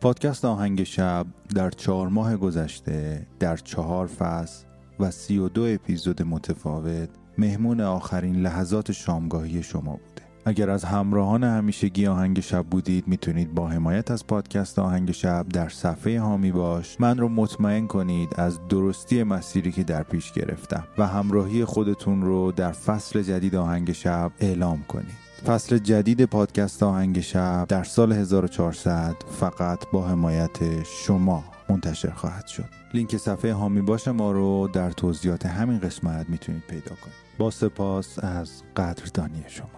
پادکست آهنگ شب در چهار ماه گذشته در چهار فصل و سی و دو اپیزود متفاوت مهمون آخرین لحظات شامگاهی شما بوده. اگر از همراهان همیشگی آهنگ شب بودید می‌تونید با حمایت از پادکست آهنگ شب در صفحه هامی باش. من رو مطمئن کنید از درستی مسیری که در پیش گرفتم و همراهی خودتون رو در فصل جدید آهنگ شب اعلام کنید. فصل جدید پادکست آهنگ شب در سال 1400 فقط با حمایت شما منتشر خواهد شد. لینک صفحه هامی باش ما رو در توضیحات همین قسمت می‌تونید پیدا کنید. با سپاس از قدردانی شما.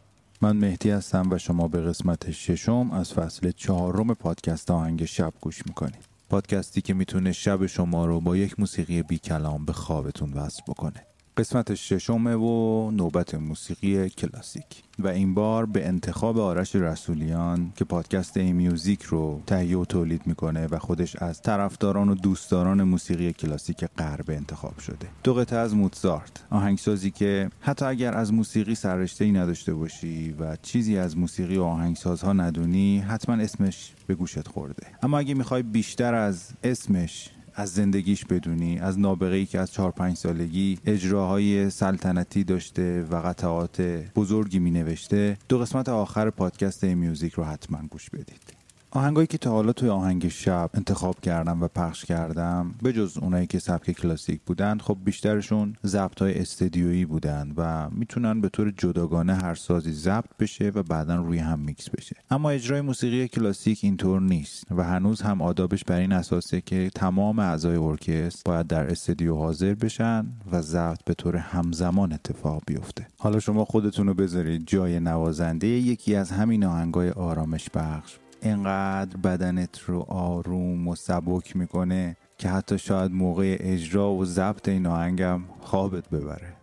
من مهدی هستم و شما به قسمت ششم از فصل چهارم پادکست آهنگ شب گوش می‌کنید. پادکستی که می‌تونه شب شما رو با یک موسیقی بی کلام به خوابتون وصل بکنه. قسمت ششمه و نوبت موسیقی کلاسیک. و این بار به انتخاب آرش رسولیان که پادکست ای میوزیک رو تهیه و تولید می‌کنه و خودش از طرفداران و دوستداران موسیقی کلاسیک غرب انتخاب شده. دو قطعه از موتزارت آهنگسازی که حتی اگر از موسیقی سررشته ای نداشته باشی و چیزی از موسیقی و آهنگسازها ندونی حتما اسمش به گوشت خورده. اما اگه می‌خوای بیشتر از اسمش از زندگیش بدونی از نابغه ای که از 4 5 سالگی اجراهای سلطنتی داشته و قطعات بزرگی می نوشته دو قسمت آخر پادکست music رو حتما گوش بدید. آهنگایی که تا حالا توی آهنگ شب انتخاب کردم و پخش کردم به جز اونایی که سبک کلاسیک بودن خب بیشترشون ضبط های استدیویی بودن و می‌تونن به طور جداگانه هر سازی ضبط بشه و بعدا روی هم میکس بشه. اما اجرای موسیقی کلاسیک اینطور نیست و هنوز هم آدابش بر این اساسه که تمام اعضای ارکستر باید در استدیو حاضر بشن و ضبط به طور همزمان اتفاق بیفته. حالا شما خودتون رو بذارید جای نوازنده یکی از همین آهنگای آرامش بخش. اینقدر بدنت رو آروم و سبک می‌کنه که حتی شاید موقع اجرا و ضبط این آهنگم خوابت ببره.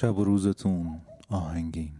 شب و روزتون آهنگین.